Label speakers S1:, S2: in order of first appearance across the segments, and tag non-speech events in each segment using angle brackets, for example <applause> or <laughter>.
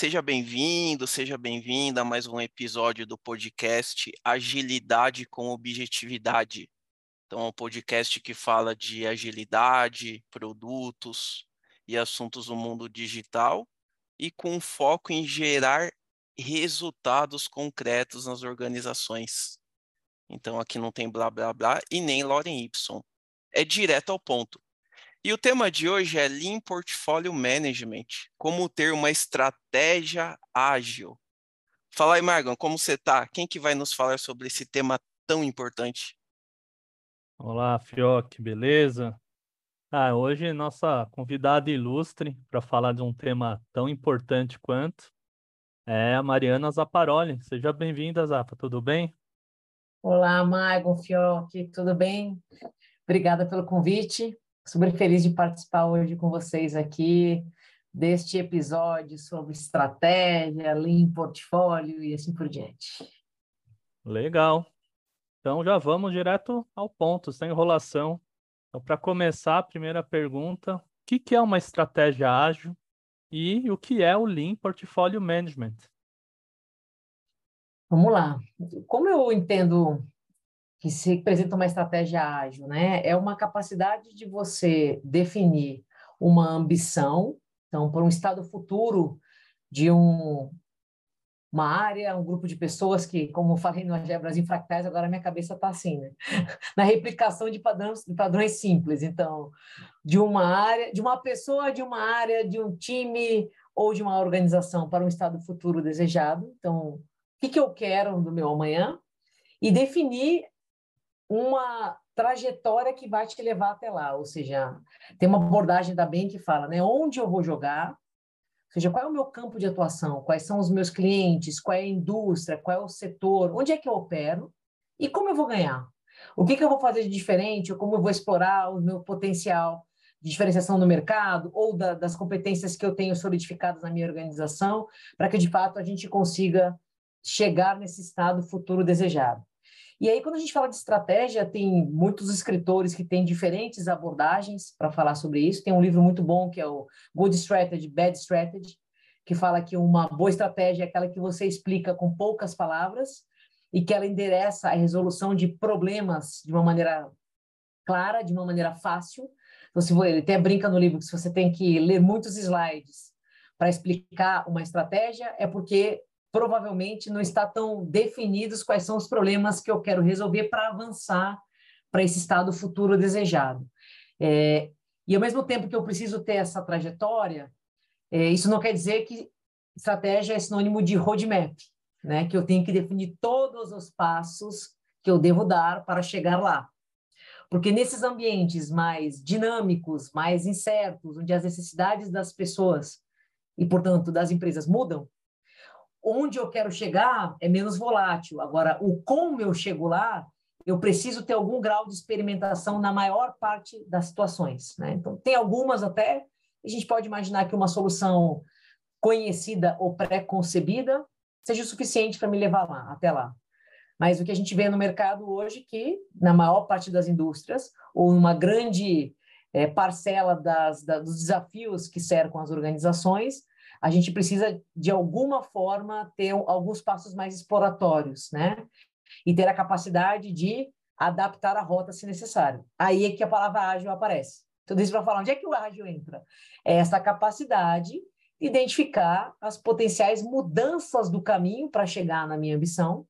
S1: Seja bem-vindo, seja bem-vinda a mais um episódio do podcast Agilidade com Objetividade. Então, é um podcast que fala de agilidade, produtos e assuntos do mundo digital e com foco em gerar resultados concretos nas organizações. Então, aqui não tem blá blá blá e nem Loren Y. É direto ao ponto. E o tema de hoje é Lean Portfolio Management, como ter uma estratégia ágil. Fala aí, Margon, como você está? Quem que vai nos falar sobre esse tema tão importante?
S2: Olá, Fioc, beleza? Ah, hoje nossa convidada ilustre para falar de um tema tão importante quanto é a Mariana Zaparoli. Seja bem-vinda, Zapa, tudo bem?
S3: Olá, Margon, Fioc, tudo bem? Obrigada pelo convite super feliz de participar hoje com vocês aqui deste episódio sobre estratégia, Lean Portfólio e assim por diante.
S2: Legal. Então já vamos direto ao ponto, sem enrolação. Então, para começar, a primeira pergunta: o que, que é uma estratégia ágil e o que é o Lean Portfolio Management?
S3: Vamos lá. Como eu entendo que se representa uma estratégia ágil, né? É uma capacidade de você definir uma ambição, então, para um estado futuro de um, uma área, um grupo de pessoas que, como eu falei no Algebras Infractais, agora minha cabeça está assim, né? <laughs> Na replicação de padrões, de padrões simples. Então, de uma área, de uma pessoa, de uma área, de um time ou de uma organização para um estado futuro desejado. Então, o que, que eu quero do meu amanhã? E definir uma trajetória que vai te levar até lá, ou seja, tem uma abordagem da bem que fala, né, onde eu vou jogar, ou seja, qual é o meu campo de atuação, quais são os meus clientes, qual é a indústria, qual é o setor, onde é que eu opero e como eu vou ganhar. O que, que eu vou fazer de diferente, ou como eu vou explorar o meu potencial de diferenciação no mercado ou da, das competências que eu tenho solidificadas na minha organização, para que de fato a gente consiga chegar nesse estado futuro desejado. E aí, quando a gente fala de estratégia, tem muitos escritores que têm diferentes abordagens para falar sobre isso. Tem um livro muito bom que é o Good Strategy, Bad Strategy, que fala que uma boa estratégia é aquela que você explica com poucas palavras e que ela endereça a resolução de problemas de uma maneira clara, de uma maneira fácil. Então, se ele até brinca no livro que se você tem que ler muitos slides para explicar uma estratégia, é porque provavelmente não está tão definidos quais são os problemas que eu quero resolver para avançar para esse estado futuro desejado. É, e ao mesmo tempo que eu preciso ter essa trajetória, é, isso não quer dizer que estratégia é sinônimo de roadmap, né? Que eu tenho que definir todos os passos que eu devo dar para chegar lá. Porque nesses ambientes mais dinâmicos, mais incertos, onde as necessidades das pessoas e, portanto, das empresas mudam, onde eu quero chegar é menos volátil. Agora, o como eu chego lá, eu preciso ter algum grau de experimentação na maior parte das situações. Né? Então, tem algumas até, a gente pode imaginar que uma solução conhecida ou pré-concebida seja o suficiente para me levar lá, até lá. Mas o que a gente vê no mercado hoje é que, na maior parte das indústrias, ou numa grande é, parcela das, da, dos desafios que cercam as organizações, a gente precisa, de alguma forma, ter alguns passos mais exploratórios, né? E ter a capacidade de adaptar a rota se necessário. Aí é que a palavra ágil aparece. Tudo isso para falar onde é que o ágil entra? É essa capacidade de identificar as potenciais mudanças do caminho para chegar na minha ambição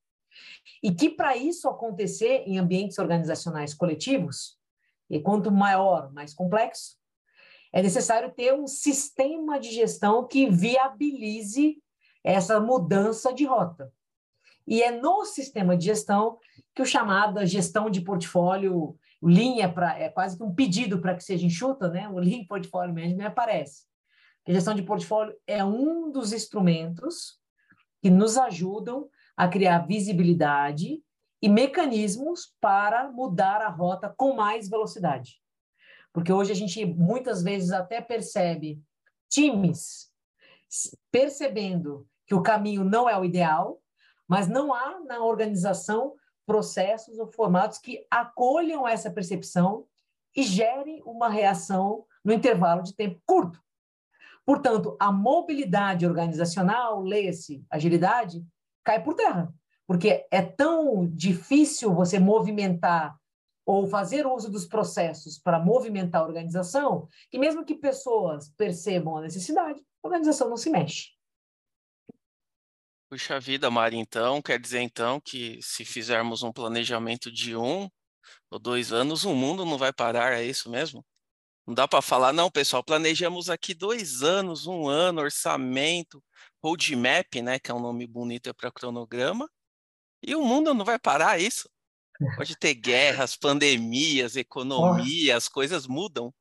S3: e que para isso acontecer em ambientes organizacionais coletivos, e quanto maior, mais complexo, é necessário ter um sistema de gestão que viabilize essa mudança de rota. E é no sistema de gestão que o chamado gestão de portfólio, linha para é quase que um pedido para que seja enxuta, né? O Lean Portfolio Management aparece. A gestão de portfólio é um dos instrumentos que nos ajudam a criar visibilidade e mecanismos para mudar a rota com mais velocidade. Porque hoje a gente muitas vezes até percebe times percebendo que o caminho não é o ideal, mas não há na organização processos ou formatos que acolham essa percepção e gerem uma reação no intervalo de tempo curto. Portanto, a mobilidade organizacional, leia-se agilidade, cai por terra, porque é tão difícil você movimentar ou fazer uso dos processos para movimentar a organização, que mesmo que pessoas percebam a necessidade, a organização não se mexe.
S1: Puxa vida, Mari, então, quer dizer então que se fizermos um planejamento de um ou dois anos, o mundo não vai parar, é isso mesmo? Não dá para falar, não, pessoal, planejamos aqui dois anos, um ano, orçamento, roadmap, né, que é um nome bonito para cronograma, e o mundo não vai parar, é isso? Pode ter guerras, pandemias, economia, as coisas mudam.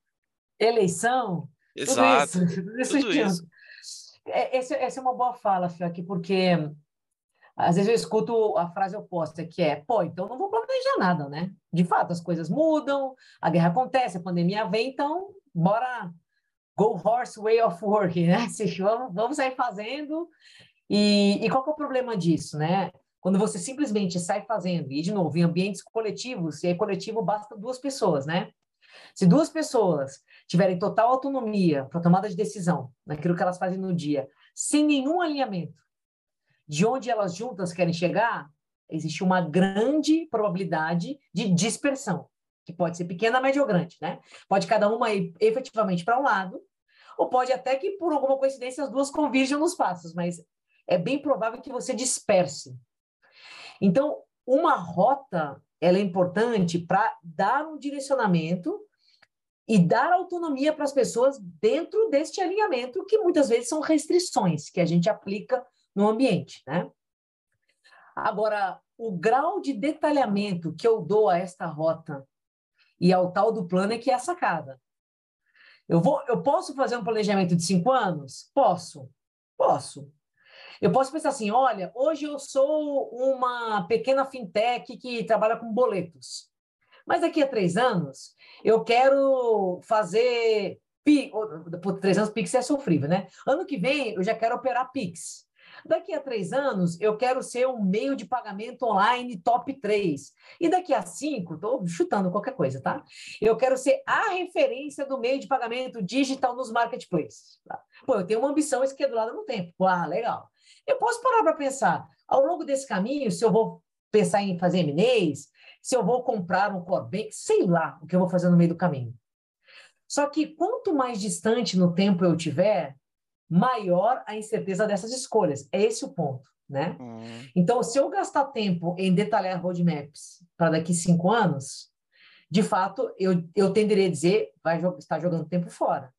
S3: Eleição.
S1: Exato. <laughs> Tudo isso. Tudo isso. Tudo isso.
S3: É, essa, essa é uma boa fala, Fiak, porque às vezes eu escuto a frase oposta, que é, pô, então não vou planejar nada, né? De fato, as coisas mudam, a guerra acontece, a pandemia vem, então bora go horse way of work, <laughs> né? Vamos, vamos sair fazendo. E, e qual é o problema disso, né? Quando você simplesmente sai fazendo, e de novo, em ambientes coletivos, e aí coletivo basta duas pessoas, né? Se duas pessoas tiverem total autonomia para tomada de decisão naquilo que elas fazem no dia, sem nenhum alinhamento de onde elas juntas querem chegar, existe uma grande probabilidade de dispersão, que pode ser pequena, média ou grande, né? Pode cada uma ir efetivamente para um lado, ou pode até que, por alguma coincidência, as duas convirjam nos passos, mas é bem provável que você disperse. Então, uma rota ela é importante para dar um direcionamento e dar autonomia para as pessoas dentro deste alinhamento, que muitas vezes são restrições que a gente aplica no ambiente, né? Agora, o grau de detalhamento que eu dou a esta rota e ao tal do plano é que é a sacada. Eu, vou, eu posso fazer um planejamento de cinco anos? Posso, posso. Eu posso pensar assim: olha, hoje eu sou uma pequena fintech que trabalha com boletos, mas daqui a três anos eu quero fazer. Por três anos, Pix é sofrível, né? Ano que vem eu já quero operar Pix. Daqui a três anos, eu quero ser um meio de pagamento online top 3. E daqui a cinco, estou chutando qualquer coisa, tá? Eu quero ser a referência do meio de pagamento digital nos marketplaces. Tá? Pô, eu tenho uma ambição esquerdulada no tempo. Ah, legal. Eu posso parar para pensar, ao longo desse caminho, se eu vou pensar em fazer M&As, se eu vou comprar um core bank, sei lá o que eu vou fazer no meio do caminho. Só que quanto mais distante no tempo eu tiver, maior a incerteza dessas escolhas. É esse o ponto, né? Uhum. Então, se eu gastar tempo em detalhar roadmaps para daqui cinco anos, de fato, eu, eu tenderia a dizer, vai estar jogando tempo fora.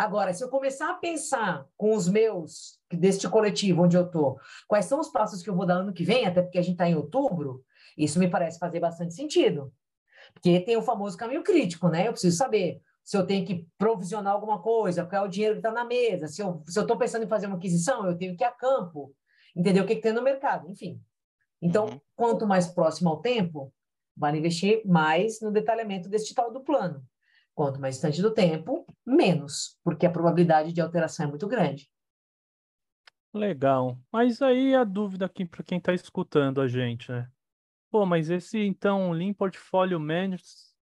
S3: Agora, se eu começar a pensar com os meus, deste coletivo onde eu estou, quais são os passos que eu vou dar ano que vem, até porque a gente está em outubro, isso me parece fazer bastante sentido. Porque tem o famoso caminho crítico, né? Eu preciso saber se eu tenho que provisionar alguma coisa, qual é o dinheiro que está na mesa, se eu se estou pensando em fazer uma aquisição, eu tenho que ir a campo, entender o que, que tem no mercado, enfim. Então, uhum. quanto mais próximo ao tempo, vale investir mais no detalhamento desse tal do plano. Quanto mais distante do tempo, menos, porque a probabilidade de alteração é muito grande.
S2: Legal. Mas aí a dúvida aqui para quem está escutando a gente, né? Pô, mas esse então Lean Portfolio Management,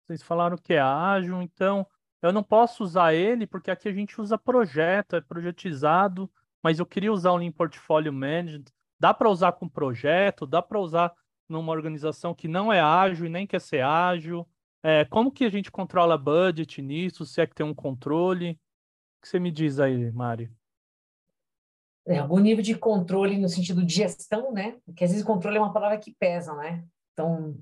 S2: vocês falaram que é ágil, então eu não posso usar ele porque aqui a gente usa projeto, é projetizado, mas eu queria usar o Lean Portfolio Management. Dá para usar com projeto, dá para usar numa organização que não é ágil e nem quer ser ágil. É, como que a gente controla budget nisso? Se é que tem um controle? O que você me diz aí, Mari?
S3: É, algum nível de controle no sentido de gestão, né? Porque às vezes controle é uma palavra que pesa, né? Então,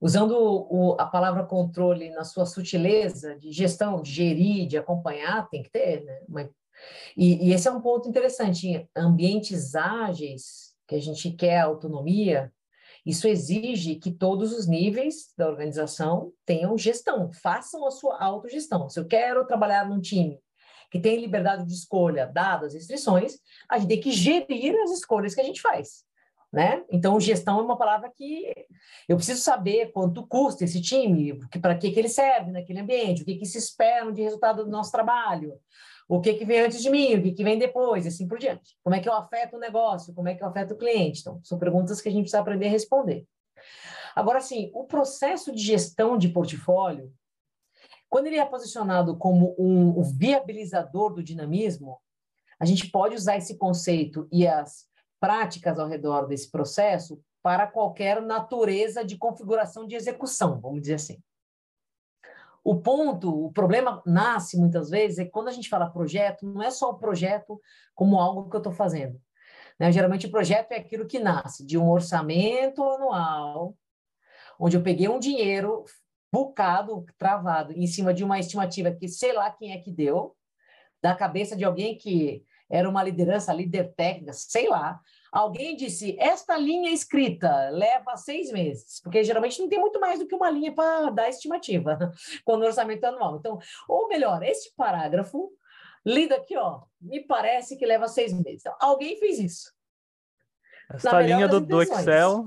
S3: usando o, a palavra controle na sua sutileza de gestão, de gerir, de acompanhar, tem que ter, né? Uma, e, e, esse é um ponto interessante. Ambientes ágeis, que a gente quer autonomia, isso exige que todos os níveis da organização tenham gestão, façam a sua autogestão. Se eu quero trabalhar num time que tem liberdade de escolha, dadas as restrições, a gente tem que gerir as escolhas que a gente faz né? Então, gestão é uma palavra que eu preciso saber quanto custa esse time, para que, que ele serve naquele ambiente, o que, que se espera de resultado do nosso trabalho, o que, que vem antes de mim, o que, que vem depois, assim por diante. Como é que eu afeto o negócio, como é que eu afeto o cliente? Então, são perguntas que a gente precisa aprender a responder. Agora, assim, o processo de gestão de portfólio, Quando ele é posicionado como um, um viabilizador do dinamismo, a gente pode usar esse conceito e as práticas ao redor desse processo para qualquer natureza de configuração de execução, vamos dizer assim. O ponto, o problema nasce muitas vezes é que quando a gente fala projeto, não é só o projeto como algo que eu estou fazendo. Né? Geralmente o projeto é aquilo que nasce de um orçamento anual, onde eu peguei um dinheiro bucado, travado, em cima de uma estimativa que sei lá quem é que deu, da cabeça de alguém que era uma liderança, líder técnica, sei lá, Alguém disse: esta linha escrita leva seis meses, porque geralmente não tem muito mais do que uma linha para dar estimativa <laughs> quando o orçamento é anual. Então, ou melhor, este parágrafo, lido aqui, ó, me parece que leva seis meses. Então, alguém fez isso.
S2: Essa <laughs> linha do, do, Excel,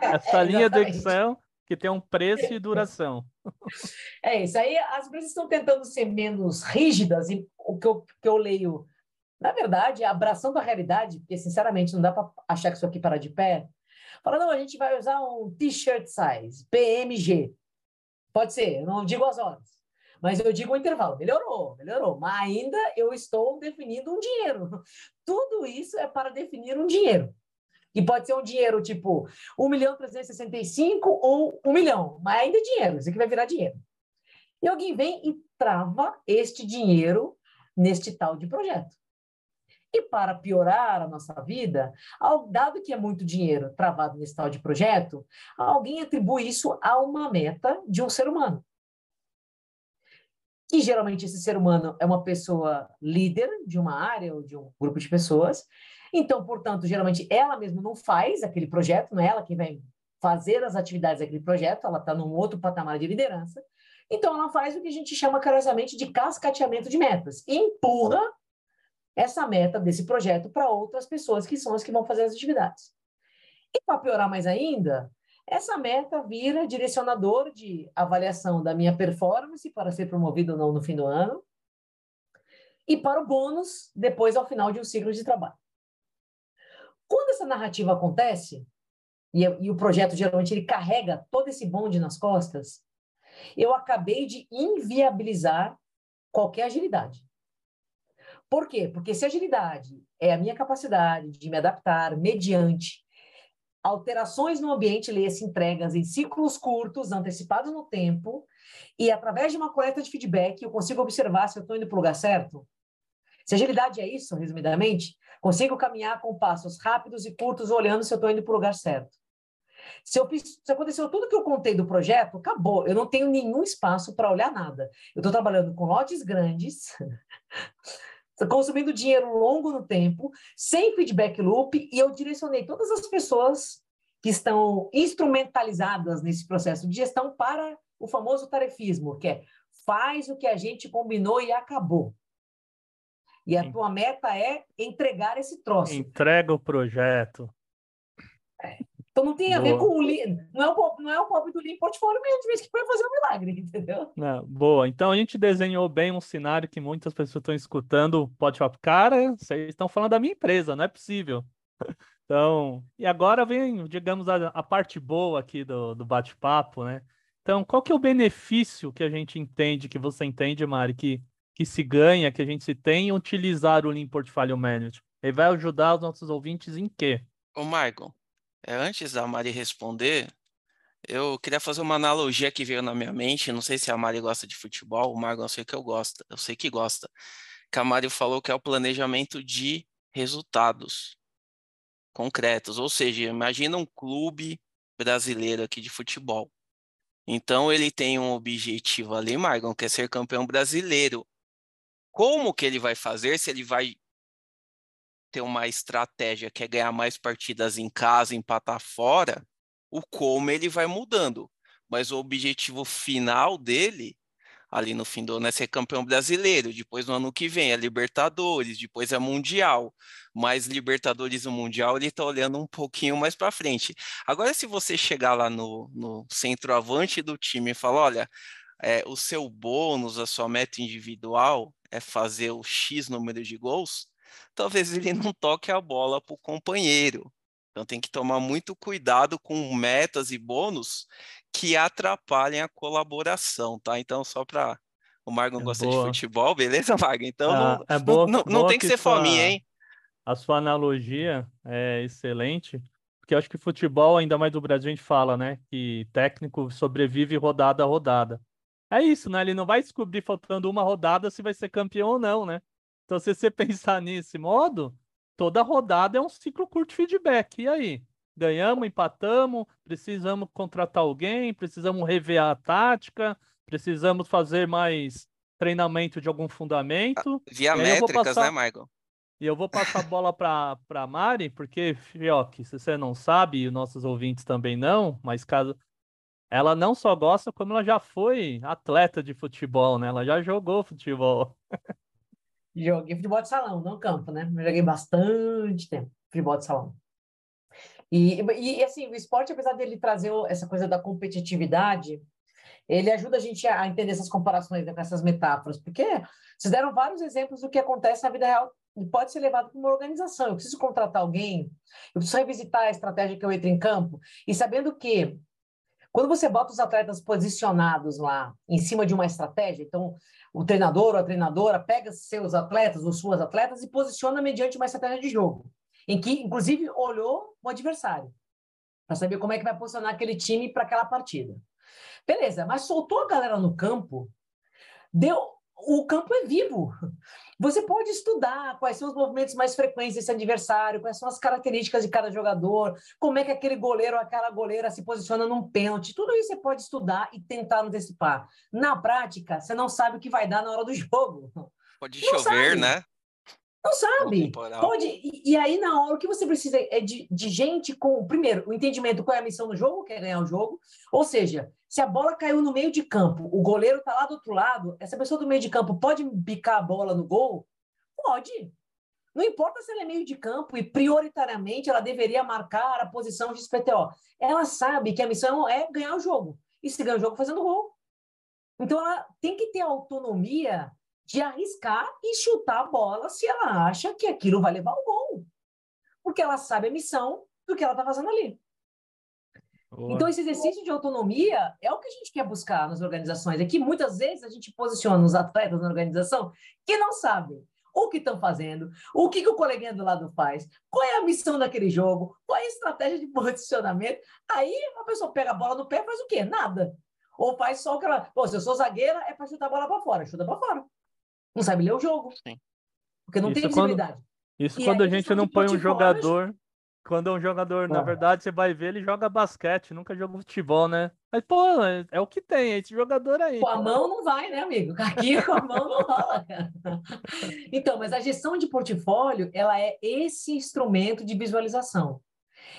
S2: essa é, linha do Excel que tem um preço e duração.
S3: É isso. Aí as empresas estão tentando ser menos rígidas, e o que eu, que eu leio na verdade, abraçando a realidade, porque sinceramente não dá para achar que isso aqui para de pé. Fala, não, a gente vai usar um t-shirt size, PMG. Pode ser, eu não digo as horas, mas eu digo o intervalo. Melhorou, melhorou, mas ainda eu estou definindo um dinheiro. <laughs> Tudo isso é para definir um dinheiro. E pode ser um dinheiro tipo 1 milhão 365 ou 1 milhão, mas ainda é dinheiro, isso aqui vai virar dinheiro. E alguém vem e trava este dinheiro neste tal de projeto. E para piorar a nossa vida, dado que é muito dinheiro travado nesse tal de projeto, alguém atribui isso a uma meta de um ser humano. E geralmente esse ser humano é uma pessoa líder de uma área ou de um grupo de pessoas. Então, portanto, geralmente ela mesma não faz aquele projeto, não é ela que vem fazer as atividades daquele projeto, ela está num outro patamar de liderança. Então, ela faz o que a gente chama carinhosamente de cascateamento de metas. E empurra essa meta desse projeto para outras pessoas que são as que vão fazer as atividades. E para piorar mais ainda, essa meta vira direcionador de avaliação da minha performance para ser promovido ou não no fim do ano e para o bônus depois ao final de um ciclo de trabalho. Quando essa narrativa acontece, e, e o projeto geralmente ele carrega todo esse bonde nas costas, eu acabei de inviabilizar qualquer agilidade. Por quê? Porque se agilidade é a minha capacidade de me adaptar mediante alterações no ambiente, leia-se entregas em ciclos curtos, antecipados no tempo, e através de uma coleta de feedback eu consigo observar se eu estou indo para o lugar certo. Se agilidade é isso, resumidamente, consigo caminhar com passos rápidos e curtos, olhando se eu estou indo para o lugar certo. Se, eu se aconteceu tudo que eu contei do projeto, acabou. Eu não tenho nenhum espaço para olhar nada. Eu estou trabalhando com lotes grandes, <laughs> consumindo dinheiro longo no tempo, sem feedback loop, e eu direcionei todas as pessoas que estão instrumentalizadas nesse processo de gestão para o famoso tarefismo, que é faz o que a gente combinou e acabou. E a Sim. tua meta é entregar esse troço.
S2: Entrega o projeto.
S3: É. Então não tem a boa. ver com o não é o não é o pobre do Lean Portfolio Management que vai fazer o um milagre, entendeu?
S2: Não, boa. Então a gente desenhou bem um cenário que muitas pessoas estão escutando, pode falar, cara, vocês estão falando da minha empresa, não é possível. <laughs> Então, e agora vem, digamos, a, a parte boa aqui do, do bate-papo, né? Então, qual que é o benefício que a gente entende, que você entende, Mari, que, que se ganha, que a gente se tem em utilizar o Lean Portfolio Management? Ele vai ajudar os nossos ouvintes em quê?
S1: Ô, Michael, é, antes da Mari responder, eu queria fazer uma analogia que veio na minha mente. Não sei se a Mari gosta de futebol, o Margon eu sei que eu gosto, eu sei que gosta. Que a Mari falou que é o planejamento de resultados concretos. Ou seja, imagina um clube brasileiro aqui de futebol. Então ele tem um objetivo ali, Margon, que é ser campeão brasileiro. Como que ele vai fazer? Se ele vai ter uma estratégia que é ganhar mais partidas em casa, empatar fora, o como ele vai mudando. Mas o objetivo final dele, ali no fim do ano, é ser campeão brasileiro. Depois, no ano que vem, é Libertadores, depois é Mundial. Mas Libertadores e Mundial, ele está olhando um pouquinho mais para frente. Agora, se você chegar lá no, no centroavante do time e falar: olha, é, o seu bônus, a sua meta individual é fazer o X número de gols, talvez ele não toque a bola para o companheiro. Então tem que tomar muito cuidado com metas e bônus que atrapalhem a colaboração, tá? Então, só para o Margon é gosta boa. de futebol, beleza, <laughs> Margon? Então ah, não, é boa, não, não, tem que, que ser sua, fominha, hein?
S2: A sua analogia é excelente, porque eu acho que futebol, ainda mais do Brasil, a gente fala, né? Que técnico sobrevive rodada a rodada. É isso, né? Ele não vai descobrir faltando uma rodada se vai ser campeão ou não, né? Então, se você <laughs> pensar nesse modo, toda rodada é um ciclo curto feedback. E aí? Ganhamos, empatamos, precisamos contratar alguém, precisamos rever a tática, precisamos fazer mais treinamento de algum fundamento.
S1: Via métricas, passar... né, Michael?
S2: E eu vou passar a bola para a Mari, porque, Fioc, se você não sabe, e nossos ouvintes também não, mas caso ela não só gosta, como ela já foi atleta de futebol, né? Ela já jogou futebol. <laughs>
S3: Joguei futebol de salão, não campo, né? Joguei bastante tempo futebol de salão. E, e, assim, o esporte, apesar dele trazer essa coisa da competitividade, ele ajuda a gente a entender essas comparações, né, com essas metáforas, porque vocês deram vários exemplos do que acontece na vida real e pode ser levado para uma organização. Eu preciso contratar alguém, eu preciso revisitar a estratégia que eu entro em campo, e sabendo que quando você bota os atletas posicionados lá em cima de uma estratégia, então o treinador ou a treinadora pega seus atletas ou suas atletas e posiciona mediante uma estratégia de jogo, em que, inclusive, olhou o adversário, para saber como é que vai posicionar aquele time para aquela partida. Beleza, mas soltou a galera no campo, deu. O campo é vivo. Você pode estudar quais são os movimentos mais frequentes desse adversário, quais são as características de cada jogador, como é que aquele goleiro ou aquela goleira se posiciona num pênalti. Tudo isso você pode estudar e tentar antecipar. Na prática, você não sabe o que vai dar na hora do jogo.
S1: Pode não chover, sabe. né?
S3: Não sabe. Pode. E, e, aí, na hora, o que você precisa é de, de gente com, primeiro, o entendimento qual é a missão do jogo, que é ganhar o jogo. Ou seja, se a bola caiu no meio de campo, o goleiro está lá do outro lado, essa pessoa do meio de campo pode bicar a bola no gol? Pode. Não importa se ela é meio de campo e prioritariamente ela deveria marcar a posição de SPTO. Ela sabe que a missão é ganhar o jogo. E se ganha o jogo fazendo gol. Então ela tem que ter autonomia de arriscar e chutar a bola se ela acha que aquilo vai levar ao gol. Porque ela sabe a missão do que ela está fazendo ali. Boa. Então, esse exercício de autonomia é o que a gente quer buscar nas organizações. É que muitas vezes a gente posiciona os atletas na organização que não sabem o que estão fazendo, o que, que o coleguinha do lado faz, qual é a missão daquele jogo, qual é a estratégia de <laughs> posicionamento. Aí a pessoa pega a bola no pé e faz o quê? Nada. Ou faz só o que ela. Pô, se eu sou zagueira, é para chutar a bola para fora. Chuta para fora não sabe ler o jogo. Sim. Porque não isso tem visibilidade.
S2: Quando, isso e quando a gente não põe um jogador. Quando é um jogador, na verdade, você vai ver, ele joga basquete, nunca joga futebol, né? Mas, pô, é, é o que tem, é esse jogador aí.
S3: Com a mão não vai, né, amigo? <laughs> Aqui com a mão não rola, cara. Então, mas a gestão de portfólio, ela é esse instrumento de visualização.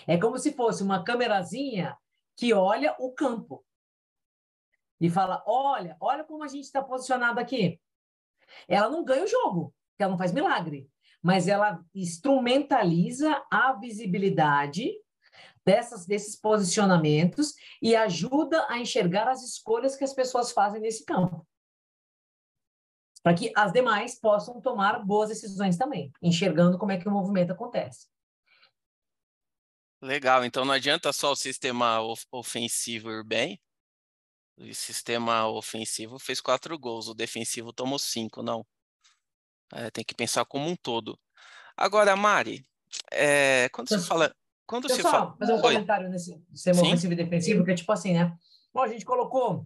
S3: É como se fosse uma câmerazinha que olha o campo e fala: olha, olha como a gente está posicionado aqui. Ela não ganha o jogo, porque ela não faz milagre, mas ela instrumentaliza a visibilidade dessas, desses posicionamentos e ajuda a enxergar as escolhas que as pessoas fazem nesse campo. Para que as demais possam tomar boas decisões também, enxergando como é que o movimento acontece.
S1: Legal, então não adianta só o sistema ofensivo ir bem, o sistema ofensivo fez quatro gols, o defensivo tomou cinco, não. É, tem que pensar como um todo. Agora, Mari, é, quando você fala. Quando
S3: Deixa
S1: você fala.
S3: fazer um Oi. comentário nesse sistema ofensivo e defensivo, que é tipo assim, né? Bom, a gente colocou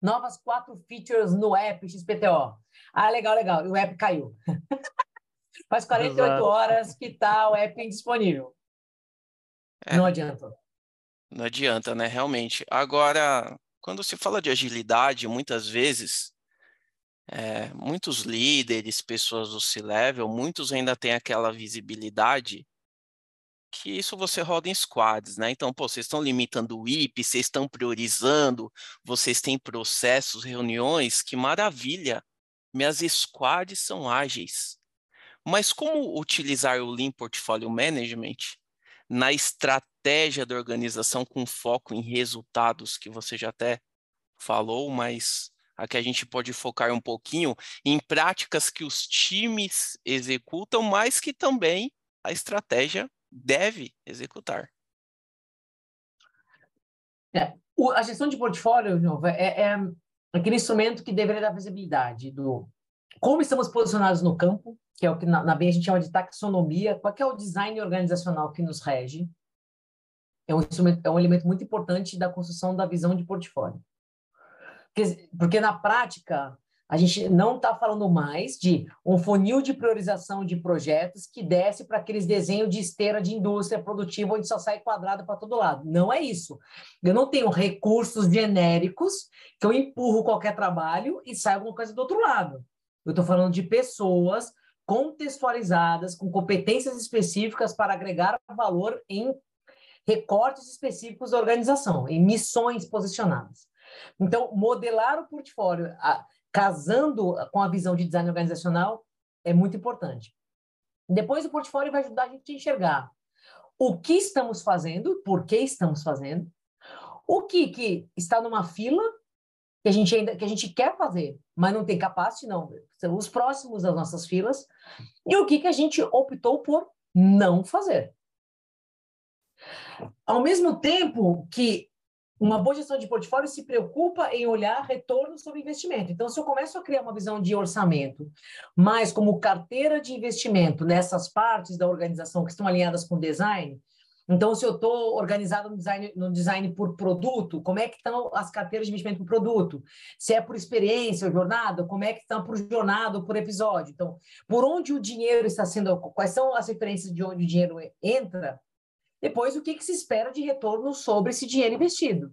S3: novas quatro features no app XPTO. Ah, legal, legal. E o app caiu. <laughs> Faz 48 Exato. horas que está o app indisponível. É, não adianta.
S1: Não adianta, né? Realmente. Agora, quando se fala de agilidade, muitas vezes, é, muitos líderes, pessoas do C-Level, muitos ainda têm aquela visibilidade que isso você roda em squads, né? Então, pô, vocês estão limitando o IP, vocês estão priorizando, vocês têm processos, reuniões, que maravilha! Minhas squads são ágeis. Mas como utilizar o Lean Portfolio Management na estratégia da organização com foco em resultados, que você já até falou, mas aqui a gente pode focar um pouquinho em práticas que os times executam, mas que também a estratégia deve executar.
S3: É, o, a gestão de portfólio, novo, é, é aquele instrumento que deveria dar visibilidade do como estamos posicionados no campo, que é o que na, na a gente chama de taxonomia, qual é o design organizacional que nos rege. É um, é um elemento muito importante da construção da visão de portfólio. Porque, na prática, a gente não está falando mais de um funil de priorização de projetos que desce para aqueles desenhos de esteira de indústria produtiva onde só sai quadrado para todo lado. Não é isso. Eu não tenho recursos genéricos que eu empurro qualquer trabalho e sai alguma coisa do outro lado. Eu estou falando de pessoas contextualizadas, com competências específicas para agregar valor em recortes específicos da organização, em missões posicionadas. Então, modelar o portfólio, casando com a visão de design organizacional, é muito importante. Depois, o portfólio vai ajudar a gente a enxergar o que estamos fazendo, por que estamos fazendo, o que, que está numa fila que a gente ainda que a gente quer fazer, mas não tem capacidade, não. São os próximos das nossas filas, e o que, que a gente optou por não fazer. Ao mesmo tempo que uma boa gestão de portfólio se preocupa em olhar retorno sobre investimento. Então, se eu começo a criar uma visão de orçamento, mas como carteira de investimento nessas partes da organização que estão alinhadas com design, então, se eu estou organizado no design, no design por produto, como é que estão as carteiras de investimento por produto? Se é por experiência ou jornada, como é que estão por jornada ou por episódio? Então, por onde o dinheiro está sendo, quais são as referências de onde o dinheiro entra depois, o que, que se espera de retorno sobre esse dinheiro investido?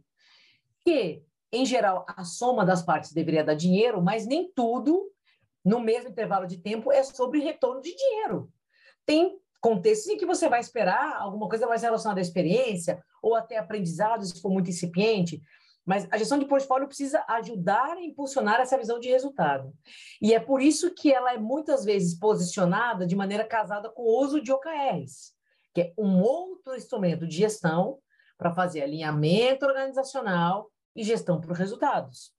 S3: Que, em geral, a soma das partes deveria dar dinheiro, mas nem tudo, no mesmo intervalo de tempo, é sobre retorno de dinheiro. Tem contextos em que você vai esperar alguma coisa mais relacionada à experiência ou até aprendizado, se for muito incipiente, mas a gestão de portfólio precisa ajudar a impulsionar essa visão de resultado. E é por isso que ela é muitas vezes posicionada de maneira casada com o uso de OKRs que é um outro instrumento de gestão para fazer alinhamento organizacional e gestão por resultados.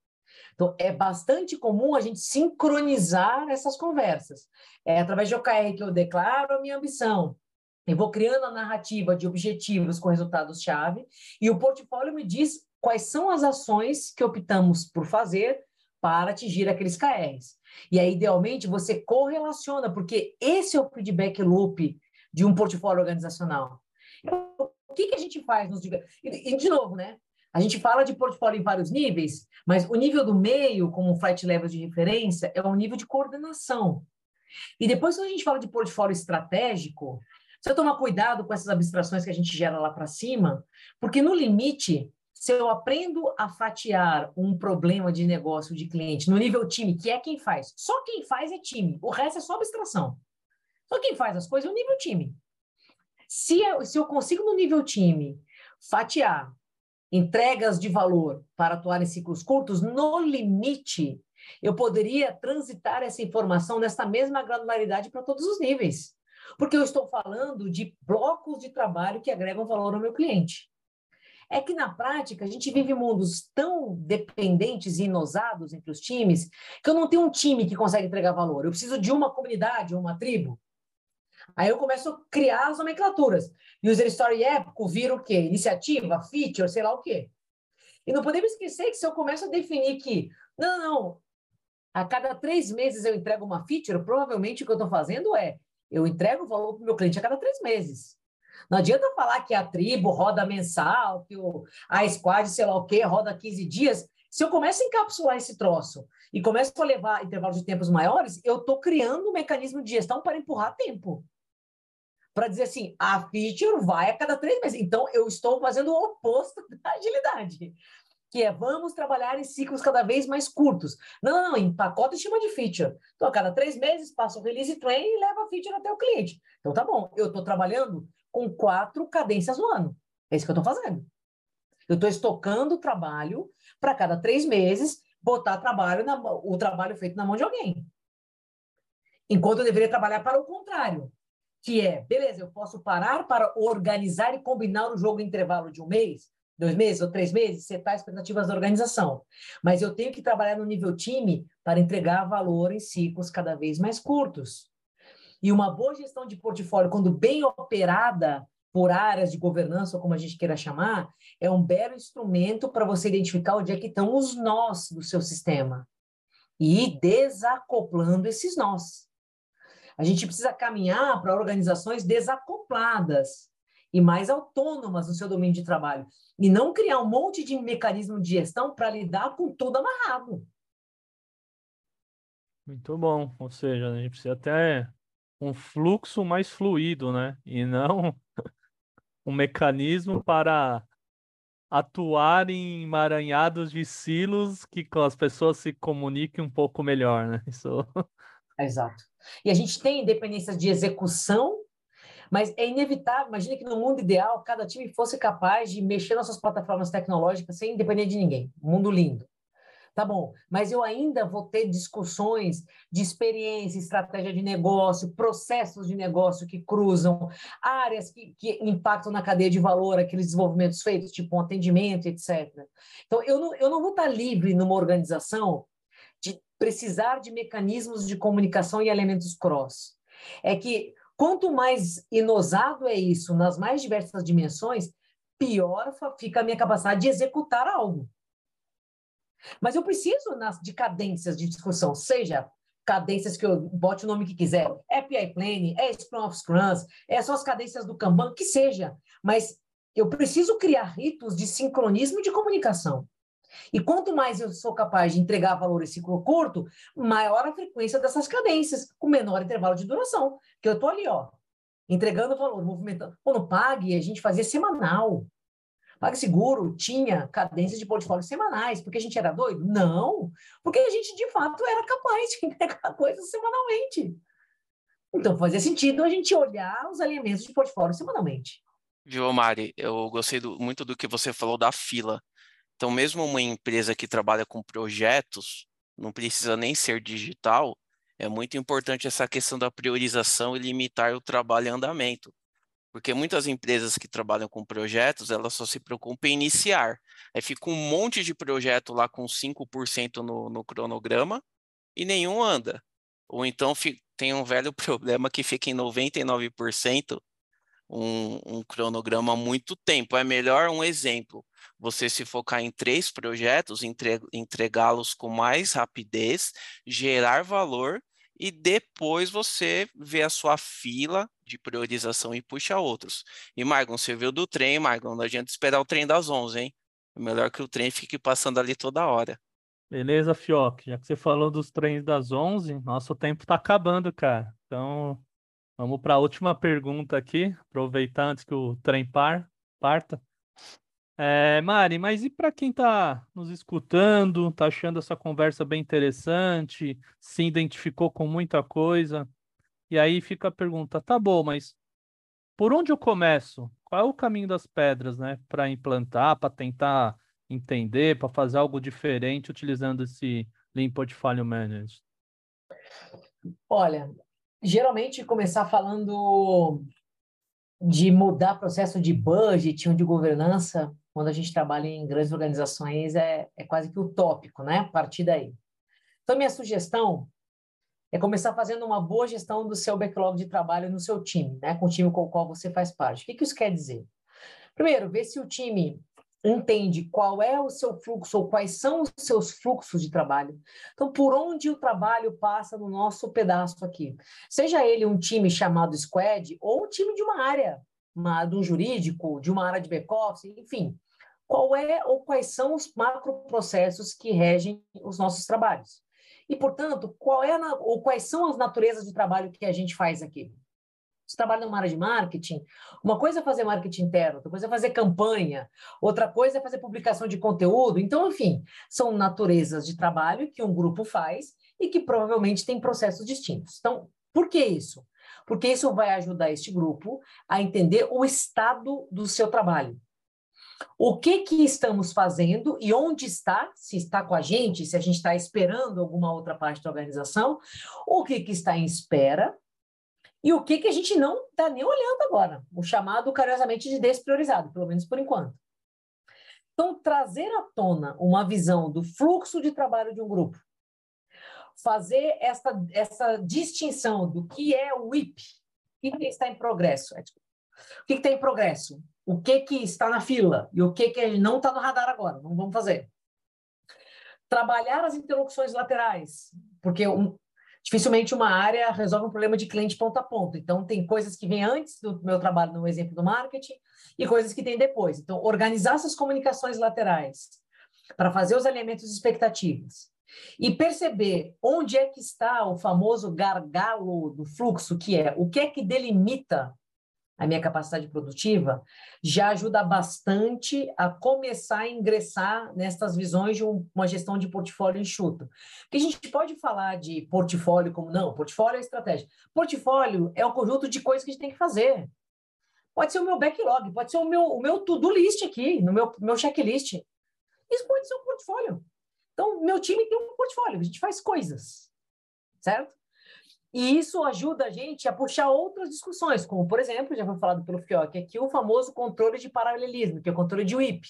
S3: Então, é bastante comum a gente sincronizar essas conversas. É através de OKR que eu declaro a minha ambição. Eu vou criando a narrativa de objetivos com resultados-chave e o portfólio me diz quais são as ações que optamos por fazer para atingir aqueles KRs. E aí, idealmente, você correlaciona, porque esse é o feedback loop de um portfólio organizacional. O que, que a gente faz nos e, e, de novo, né? A gente fala de portfólio em vários níveis, mas o nível do meio, como flight level de referência, é um nível de coordenação. E depois, quando a gente fala de portfólio estratégico, precisa tomar cuidado com essas abstrações que a gente gera lá para cima, porque no limite, se eu aprendo a fatiar um problema de negócio de cliente no nível time, que é quem faz, só quem faz é time, o resto é só abstração. Só quem faz as coisas é o nível time. Se eu, se eu consigo, no nível time, fatiar entregas de valor para atuar em ciclos curtos, no limite, eu poderia transitar essa informação nessa mesma granularidade para todos os níveis. Porque eu estou falando de blocos de trabalho que agregam valor ao meu cliente. É que, na prática, a gente vive mundos tão dependentes e inosados entre os times que eu não tenho um time que consegue entregar valor. Eu preciso de uma comunidade, uma tribo. Aí eu começo a criar as nomenclaturas. User Story épico vira o quê? Iniciativa, feature, sei lá o quê. E não podemos esquecer que se eu começo a definir que, não, não, a cada três meses eu entrego uma feature, provavelmente o que eu estou fazendo é, eu entrego o valor para o meu cliente a cada três meses. Não adianta falar que a tribo roda mensal, que o, a squad, sei lá o quê, roda 15 dias. Se eu começo a encapsular esse troço e começo a levar intervalos de tempos maiores, eu estou criando um mecanismo de gestão para empurrar tempo para dizer assim, a feature vai a cada três meses. Então, eu estou fazendo o oposto <laughs> da agilidade, que é vamos trabalhar em ciclos cada vez mais curtos. Não, não, não, empacota e chama de feature. Então, a cada três meses, passa o release train e leva a feature até o cliente. Então, tá bom, eu estou trabalhando com quatro cadências no ano. É isso que eu estou fazendo. Eu estou estocando trabalho para cada três meses botar trabalho na, o trabalho feito na mão de alguém. Enquanto eu deveria trabalhar para o contrário que é, beleza, eu posso parar para organizar e combinar o jogo em intervalo de um mês, dois meses ou três meses, setar expectativas da organização. Mas eu tenho que trabalhar no nível time para entregar valor em ciclos cada vez mais curtos. E uma boa gestão de portfólio, quando bem operada, por áreas de governança, ou como a gente queira chamar, é um belo instrumento para você identificar onde é que estão os nós do seu sistema e ir desacoplando esses nós. A gente precisa caminhar para organizações desacopladas e mais autônomas no seu domínio de trabalho e não criar um monte de mecanismo de gestão para lidar com tudo amarrado.
S2: Muito bom, ou seja, a gente precisa até um fluxo mais fluido, né? E não <laughs> um mecanismo para atuar em emaranhados de silos que as pessoas se comuniquem um pouco melhor, né? Isso.
S3: Exato. E a gente tem independência de execução, mas é inevitável. Imagina que no mundo ideal, cada time fosse capaz de mexer nas suas plataformas tecnológicas sem depender de ninguém. mundo lindo. Tá bom, mas eu ainda vou ter discussões de experiência, estratégia de negócio, processos de negócio que cruzam, áreas que, que impactam na cadeia de valor, aqueles desenvolvimentos feitos, tipo um atendimento, etc. Então, eu não, eu não vou estar livre numa organização precisar de mecanismos de comunicação e elementos cross. É que quanto mais inosado é isso nas mais diversas dimensões, pior fica a minha capacidade de executar algo. Mas eu preciso nas, de cadências de discussão, seja cadências que eu bote o nome que quiser, é PI Plane, é Scrum of Scrums, é só as cadências do Kanban, que seja. Mas eu preciso criar ritos de sincronismo e de comunicação. E quanto mais eu sou capaz de entregar valor em ciclo curto, maior a frequência dessas cadências, com menor intervalo de duração. Que eu estou ali, ó, entregando valor, movimentando. Pô, no PAG, a gente fazia semanal. PagSeguro tinha cadências de portfólio semanais, porque a gente era doido? Não, porque a gente de fato era capaz de <laughs> entregar coisas semanalmente. Então fazia sentido a gente olhar os alinhamentos de portfólio semanalmente.
S1: Viu, Mari? Eu gostei do, muito do que você falou da fila. Então, mesmo uma empresa que trabalha com projetos, não precisa nem ser digital, é muito importante essa questão da priorização e limitar o trabalho em andamento. Porque muitas empresas que trabalham com projetos, elas só se preocupam em iniciar. Aí fica um monte de projeto lá com 5% no, no cronograma e nenhum anda. Ou então tem um velho <laughs> problema que fica em 99% um, um cronograma muito tempo. É melhor um exemplo. Você se focar em três projetos, entregá-los com mais rapidez, gerar valor e depois você vê a sua fila de priorização e puxa outros. E, Margon, você viu do trem, Margon, não adianta esperar o trem das 11, hein? É melhor que o trem fique passando ali toda hora.
S2: Beleza, Fioc. Já que você falou dos trens das 11, nosso tempo está acabando, cara. Então, vamos para a última pergunta aqui, aproveitar antes que o trem par, parta. É, Mari, mas e para quem está nos escutando, está achando essa conversa bem interessante, se identificou com muita coisa, e aí fica a pergunta: tá bom, mas por onde eu começo? Qual é o caminho das pedras, né, para implantar, para tentar entender, para fazer algo diferente utilizando esse Lean Portfolio Manager?
S3: Olha, geralmente começar falando de mudar processo de budget ou de governança quando a gente trabalha em grandes organizações, é, é quase que utópico, né? A partir daí. Então, minha sugestão é começar fazendo uma boa gestão do seu backlog de trabalho no seu time, né? Com o time com o qual você faz parte. O que, que isso quer dizer? Primeiro, ver se o time entende qual é o seu fluxo ou quais são os seus fluxos de trabalho. Então, por onde o trabalho passa no nosso pedaço aqui. Seja ele um time chamado squad ou um time de uma área, uma, de um jurídico, de uma área de back-office, enfim qual é ou quais são os macroprocessos que regem os nossos trabalhos. E, portanto, qual é ou quais são as naturezas de trabalho que a gente faz aqui? Você trabalha numa área de marketing, uma coisa é fazer marketing interno, outra coisa é fazer campanha, outra coisa é fazer publicação de conteúdo. Então, enfim, são naturezas de trabalho que um grupo faz e que provavelmente tem processos distintos. Então, por que isso? Porque isso vai ajudar este grupo a entender o estado do seu trabalho. O que que estamos fazendo e onde está, se está com a gente, se a gente está esperando alguma outra parte da organização, o que que está em espera e o que que a gente não está nem olhando agora, o chamado carinhosamente de despriorizado, pelo menos por enquanto. Então, trazer à tona uma visão do fluxo de trabalho de um grupo, fazer essa, essa distinção do que é o WIP, o que está em progresso, é, tipo, O que, que tem em progresso? O que, que está na fila? E o que, que não está no radar agora? Não vamos fazer. Trabalhar as interlocuções laterais, porque um, dificilmente uma área resolve um problema de cliente ponto a ponto. Então, tem coisas que vêm antes do meu trabalho no exemplo do marketing e coisas que tem depois. Então, organizar essas comunicações laterais para fazer os alinhamentos de expectativas e perceber onde é que está o famoso gargalo do fluxo, que é o que é que delimita a minha capacidade produtiva, já ajuda bastante a começar a ingressar nessas visões de uma gestão de portfólio enxuto. Porque a gente pode falar de portfólio como não, portfólio é estratégia. Portfólio é um conjunto de coisas que a gente tem que fazer. Pode ser o meu backlog, pode ser o meu, o meu to-do list aqui, no meu, meu checklist. Isso pode ser um portfólio. Então, meu time tem um portfólio, a gente faz coisas, certo? E isso ajuda a gente a puxar outras discussões, como, por exemplo, já foi falado pelo Fioc aqui, o famoso controle de paralelismo, que é o controle de WIP.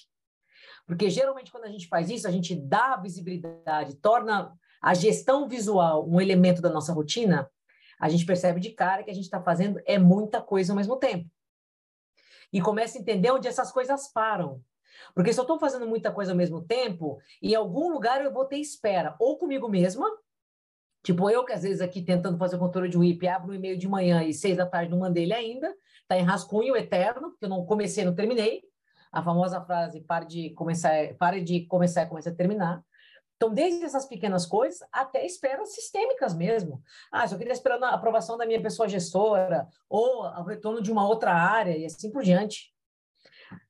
S3: Porque, geralmente, quando a gente faz isso, a gente dá visibilidade, torna a gestão visual um elemento da nossa rotina, a gente percebe de cara que a gente está fazendo é muita coisa ao mesmo tempo. E começa a entender onde essas coisas param. Porque se eu estou fazendo muita coisa ao mesmo tempo, em algum lugar eu vou ter espera, ou comigo mesma, Tipo, eu que às vezes aqui tentando fazer o controle de WIP, abro um e-mail de manhã e seis da tarde não mandei ele ainda, tá em rascunho eterno, porque eu não comecei, não terminei. A famosa frase, pare de começar, pare de começar comece a terminar. Então, desde essas pequenas coisas até esperas sistêmicas mesmo. Ah, só queria esperar a aprovação da minha pessoa gestora ou o retorno de uma outra área e assim por diante.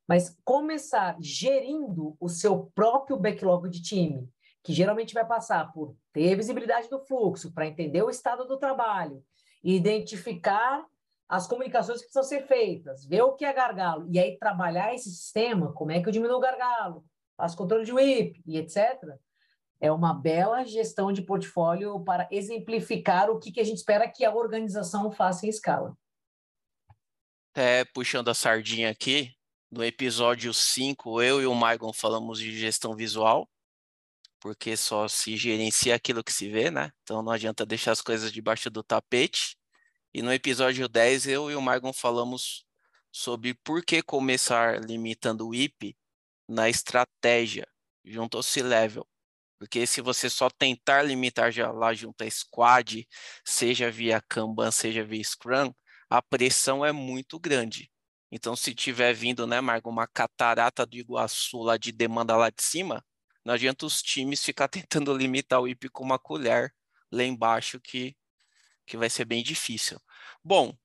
S3: Mas começar gerindo o seu próprio backlog de time, que geralmente vai passar por ter visibilidade do fluxo, para entender o estado do trabalho, identificar as comunicações que precisam ser feitas, ver o que é gargalo, e aí trabalhar esse sistema, como é que eu diminuo o gargalo, faço controle de WIP e etc., é uma bela gestão de portfólio para exemplificar o que, que a gente espera que a organização faça em escala.
S1: Até puxando a sardinha aqui, no episódio 5, eu e o Maicon falamos de gestão visual, porque só se gerencia aquilo que se vê, né? Então não adianta deixar as coisas debaixo do tapete. E no episódio 10, eu e o Margon falamos sobre por que começar limitando o IP na estratégia, junto ao C-Level. Porque se você só tentar limitar já lá junto à squad, seja via Kanban, seja via Scrum, a pressão é muito grande. Então, se tiver vindo, né, Margo, uma catarata do Iguaçu lá de demanda lá de cima, não adianta os times ficar <laughs> tentando limitar o IP com uma colher lá embaixo, que, que vai ser bem difícil. Bom,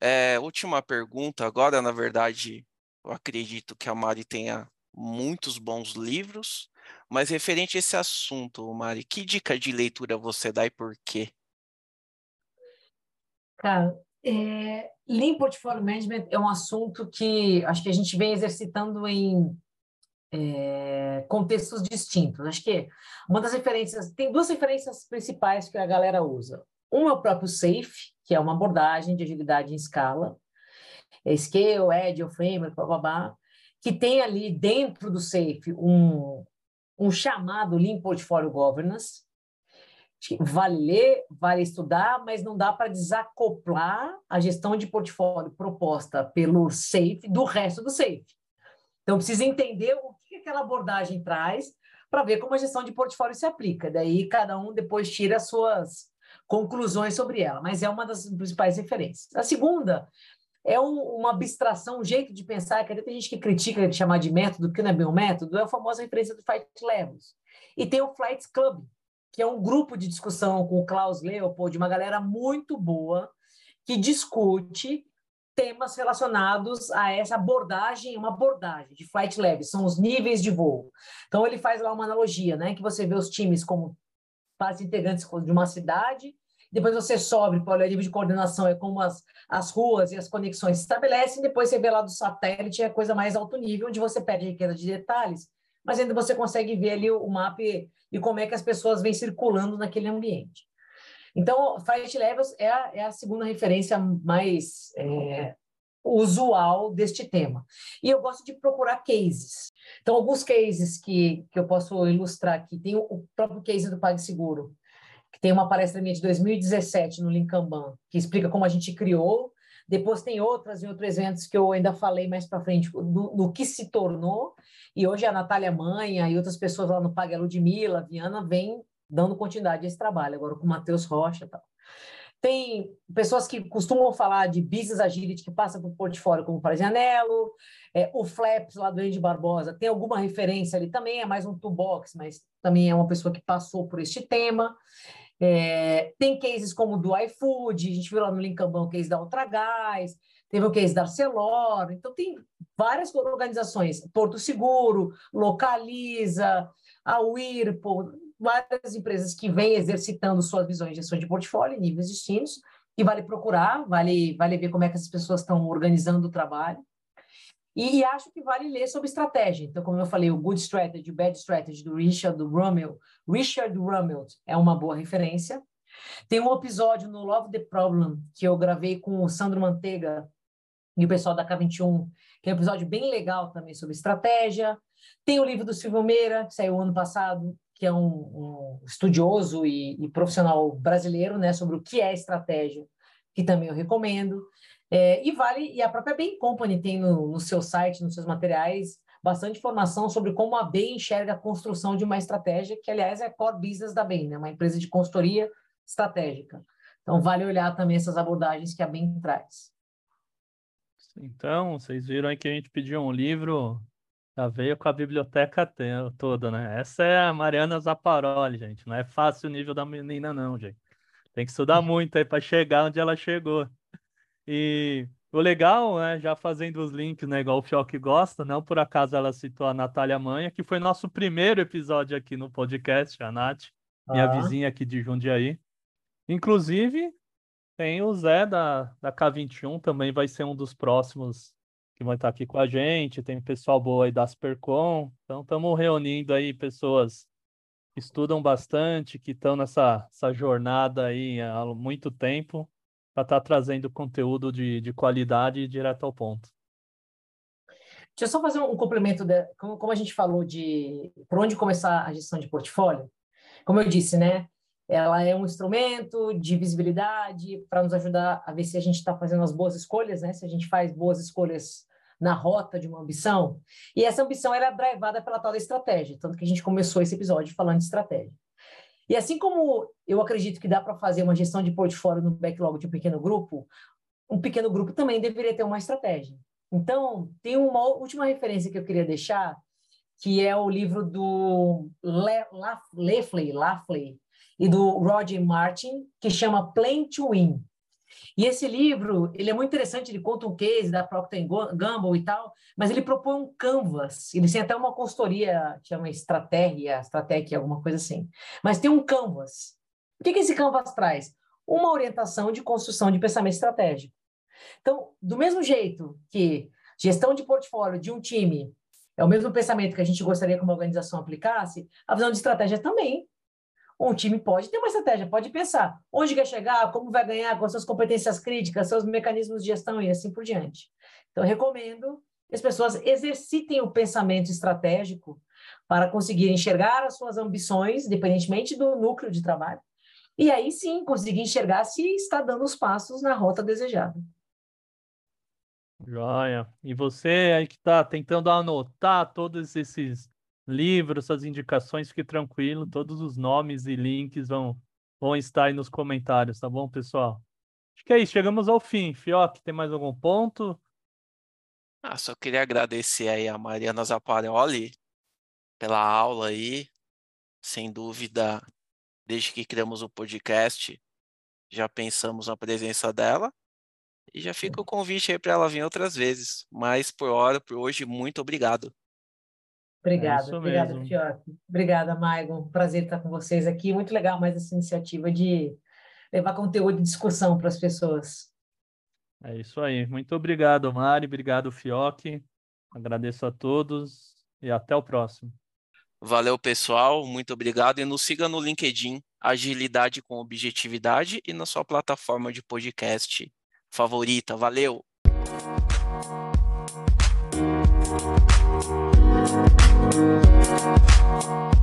S1: é, última pergunta. Agora, na verdade, eu acredito que a Mari tenha muitos bons livros, mas referente a esse assunto, Mari, que dica de leitura você dá e por quê?
S3: Cara, é, Lean Portfolio Management é um assunto que acho que a gente vem exercitando em é, contextos distintos. Acho que uma das referências, tem duas referências principais que a galera usa. Um é o próprio SAFE, que é uma abordagem de agilidade em escala, é Scale, Agile, Framework, blá, blá, blá, que tem ali dentro do SAFE um, um chamado Lean Portfolio Governance, vale ler, vale estudar, mas não dá para desacoplar a gestão de portfólio proposta pelo SAFE do resto do SAFE. Então, precisa entender o aquela abordagem traz para ver como a gestão de portfólio se aplica. Daí, cada um depois tira as suas conclusões sobre ela, mas é uma das principais referências. A segunda é um, uma abstração, um jeito de pensar, que até tem gente que critica de chamar de método, que não é bem um método, é a famosa referência do Flight Levels. E tem o Flight Club, que é um grupo de discussão com o Klaus Leopold, uma galera muito boa, que discute temas relacionados a essa abordagem, uma abordagem de flight level, são os níveis de voo. Então ele faz lá uma analogia, né, que você vê os times como partes integrantes de uma cidade, depois você sobe para o nível de coordenação, é como as, as ruas e as conexões se estabelecem, depois você vê lá do satélite, é coisa mais alto nível, onde você perde riqueza de detalhes, mas ainda você consegue ver ali o mapa e, e como é que as pessoas vêm circulando naquele ambiente. Então, Flight Levels é a, é a segunda referência mais é, usual deste tema. E eu gosto de procurar cases. Então, alguns cases que, que eu posso ilustrar aqui. Tem o, próprio case do PagSeguro, que tem uma palestra minha de 2017 no Linkamban, que explica como a gente criou Depois tem outras em outros eventos que eu ainda falei mais para frente do, do, que se tornou. E hoje a Natália Manha e outras pessoas lá no Paga Ludmilla, Viana, vem dando continuidade a esse trabalho, agora com o Matheus Rocha e tal. Tem pessoas que costumam falar de business agility que passa por portfólio, como o Parazianello, é, o Flaps lá do Andy Barbosa, tem alguma referência ali também, é mais um toolbox, mas também é uma pessoa que passou por este tema. É, tem cases como do iFood, a gente viu lá no Linkambão o case da Ultragás, teve o case da Arcelor, então tem várias organizações, Porto Seguro, Localiza, a Whirlpool, várias empresas que vêm exercitando suas visões de gestão de portfólio níveis distintos, e vale procurar, vale, vale ver como é que essas pessoas estão organizando o trabalho. E, e, acho que vale ler sobre estratégia. Então, como eu falei, o Good Strategy, o Bad Strategy do Richard Rummel, Richard Rummel é uma boa referência. Tem um episódio no Love the Problem que eu gravei com o Sandro Manteiga e o pessoal da K21, que é um episódio bem legal também sobre estratégia. Tem o livro do Silvio Meira, que saiu ano passado, que é um, um estudioso e, e, profissional brasileiro, né, sobre o que é estratégia, que também eu recomendo. É, e vale, e a própria Bain Company tem no, no seu site, nos seus materiais, bastante informação sobre como a Bain enxerga a construção de uma estratégia, que aliás é core business da Bain, né, uma empresa de consultoria estratégica. Então vale olhar também essas abordagens que a Bain traz.
S2: Então, vocês viram aí que a gente pediu um livro já veio com a biblioteca toda, né? Essa é a Mariana Zaparoli, gente. Não é fácil o nível da menina, não, gente. Tem que estudar <laughs> muito aí para chegar onde ela chegou. E o legal, né, já fazendo os links, né, igual o Fioc gosta, não por acaso ela citou a Natália Manha, que foi nosso primeiro episódio aqui no podcast, a Nath, minha ah. vizinha aqui de Jundiaí. Inclusive, tem o Zé da, da K21, também vai ser um dos próximos que vai estar aqui com a gente, tem pessoal boa aí da Supercom, então estamos reunindo aí pessoas que estudam bastante, que estão nessa jornada aí há muito tempo, para estar tá trazendo conteúdo de, de qualidade e direto ao ponto.
S3: Deixa eu só fazer um complemento, de, como, como a gente falou de por onde começar a gestão de portfólio. Como eu disse, né? Ela é um instrumento de visibilidade para nos ajudar a ver se a gente está fazendo as boas escolhas, né? Se a gente faz boas escolhas na rota de uma ambição. E essa ambição era é drivada pela tal da estratégia, tanto que a gente começou esse episódio falando de estratégia. E assim como eu acredito que dá para fazer uma gestão de portfólio no backlog de um pequeno grupo, um pequeno grupo também deveria ter uma estratégia. Então, tem uma última referência que eu queria deixar, que é o livro do Le, Lafley, e do Roger Martin, que chama Plan to Win. E esse livro, ele é muito interessante, ele conta um case da Procter Gamble e tal, mas ele propõe um canvas, ele tem até uma consultoria, chama Estratégia, Estratégia, alguma coisa assim. Mas tem um canvas. O que, que esse canvas traz? Uma orientação de construção de pensamento estratégico. Então, do mesmo jeito que gestão de portfólio de um time é o mesmo pensamento que a gente gostaria que uma organização aplicasse, a visão de estratégia também um time pode ter uma estratégia, pode pensar onde quer chegar, como vai ganhar, com suas competências críticas, seus mecanismos de gestão e assim por diante. Então, recomendo que as pessoas exercitem o pensamento estratégico para conseguir enxergar as suas ambições, independentemente do núcleo de trabalho, e aí sim conseguir enxergar se está dando os passos na rota desejada.
S2: Joia. E você aí que está tentando anotar todos esses livro, suas indicações, fique tranquilo, todos os nomes e links vão, vão estar aí nos comentários, tá bom, pessoal? Acho que é isso, chegamos ao fim. Fioc, tem mais algum ponto?
S1: Ah, só queria agradecer aí a Mariana Zaparoli pela aula aí. Sem dúvida, desde que criamos o podcast, já pensamos na presença dela. E já fica o convite aí para ela vir outras vezes. Mas por hora, por hoje, muito obrigado.
S3: Obrigada, é obrigada, Fioc. Obrigada, Maigon. Prazer estar com vocês aqui. Muito legal mais essa iniciativa de levar conteúdo de discussão para as pessoas.
S2: É isso aí. Muito obrigado, Mari. Obrigado, Fioc. Agradeço a todos e até o próximo.
S1: Valeu, pessoal. Muito obrigado. E nos siga no LinkedIn, Agilidade com Objetividade, e na sua plataforma de podcast favorita. Valeu! 嗯。